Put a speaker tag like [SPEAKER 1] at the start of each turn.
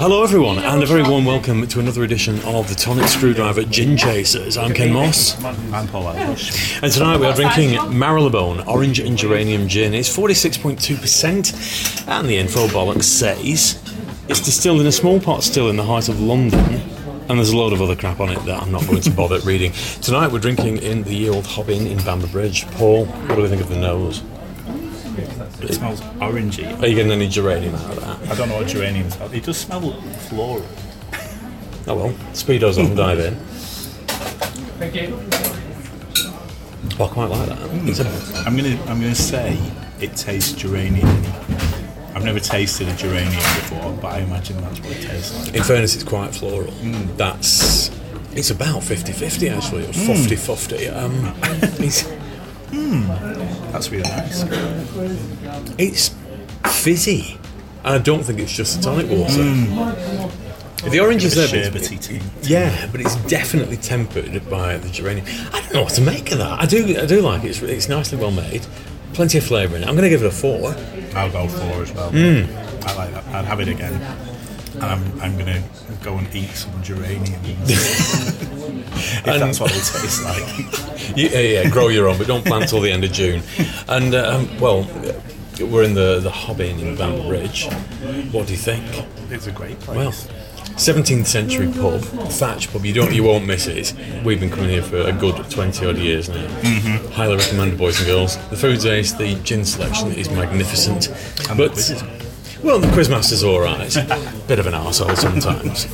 [SPEAKER 1] Hello, everyone, and a very warm welcome to another edition of the Tonic Screwdriver Gin Chasers. I'm Ken Moss,
[SPEAKER 2] I'm Paul
[SPEAKER 1] and tonight we are drinking Marylebone Orange and Geranium Gin. It's 46.2%, and the info bollocks says it's distilled in a small pot still in the heart of London. And there's a load of other crap on it that I'm not going to bother reading. Tonight we're drinking in the Old Hob Inn in Bamber Bridge. Paul, what do we think of the nose?
[SPEAKER 2] It smells orangey.
[SPEAKER 1] Are you getting any geranium out of that?
[SPEAKER 2] I don't know what geranium smells. It does smell floral.
[SPEAKER 1] Oh well, speedo's on, dive in. Well, I quite like that. Mm. It's a,
[SPEAKER 2] I'm gonna I'm gonna say it tastes geranium. I've never tasted a geranium before, but I imagine that's what it tastes like.
[SPEAKER 1] in fairness, it's quite floral. Mm. That's it's about 50-50 actually, mm. or 50-50. Um, it's,
[SPEAKER 2] That's really nice.
[SPEAKER 1] it's fizzy. And I don't think it's just tonic water. The orange is there,
[SPEAKER 2] sherbety tea.
[SPEAKER 1] yeah, but it's definitely tempered by the geranium. I don't know what to make of that. I do, I do like it. It's, it's nicely well made. Plenty of flavour in it. I'm going to give it a four.
[SPEAKER 2] I'll go four as well.
[SPEAKER 1] Hmm.
[SPEAKER 2] I like that. I'd have it again. And I'm, I'm gonna go and eat some geranium. if that's what it tastes like.
[SPEAKER 1] Yeah, yeah, grow your own, but don't plant till the end of June. And um, well, we're in the the Hob Inn in Bamber Bridge. What do you think?
[SPEAKER 2] It's a great place.
[SPEAKER 1] Well, 17th century pub, Thatch pub. You don't, you won't miss it. We've been coming here for a good 20 odd years now. Mm-hmm. Highly recommend, boys and girls. The food's ace, the gin selection is magnificent.
[SPEAKER 2] And
[SPEAKER 1] but. Well, the quizmaster's all right. Bit of an arsehole sometimes.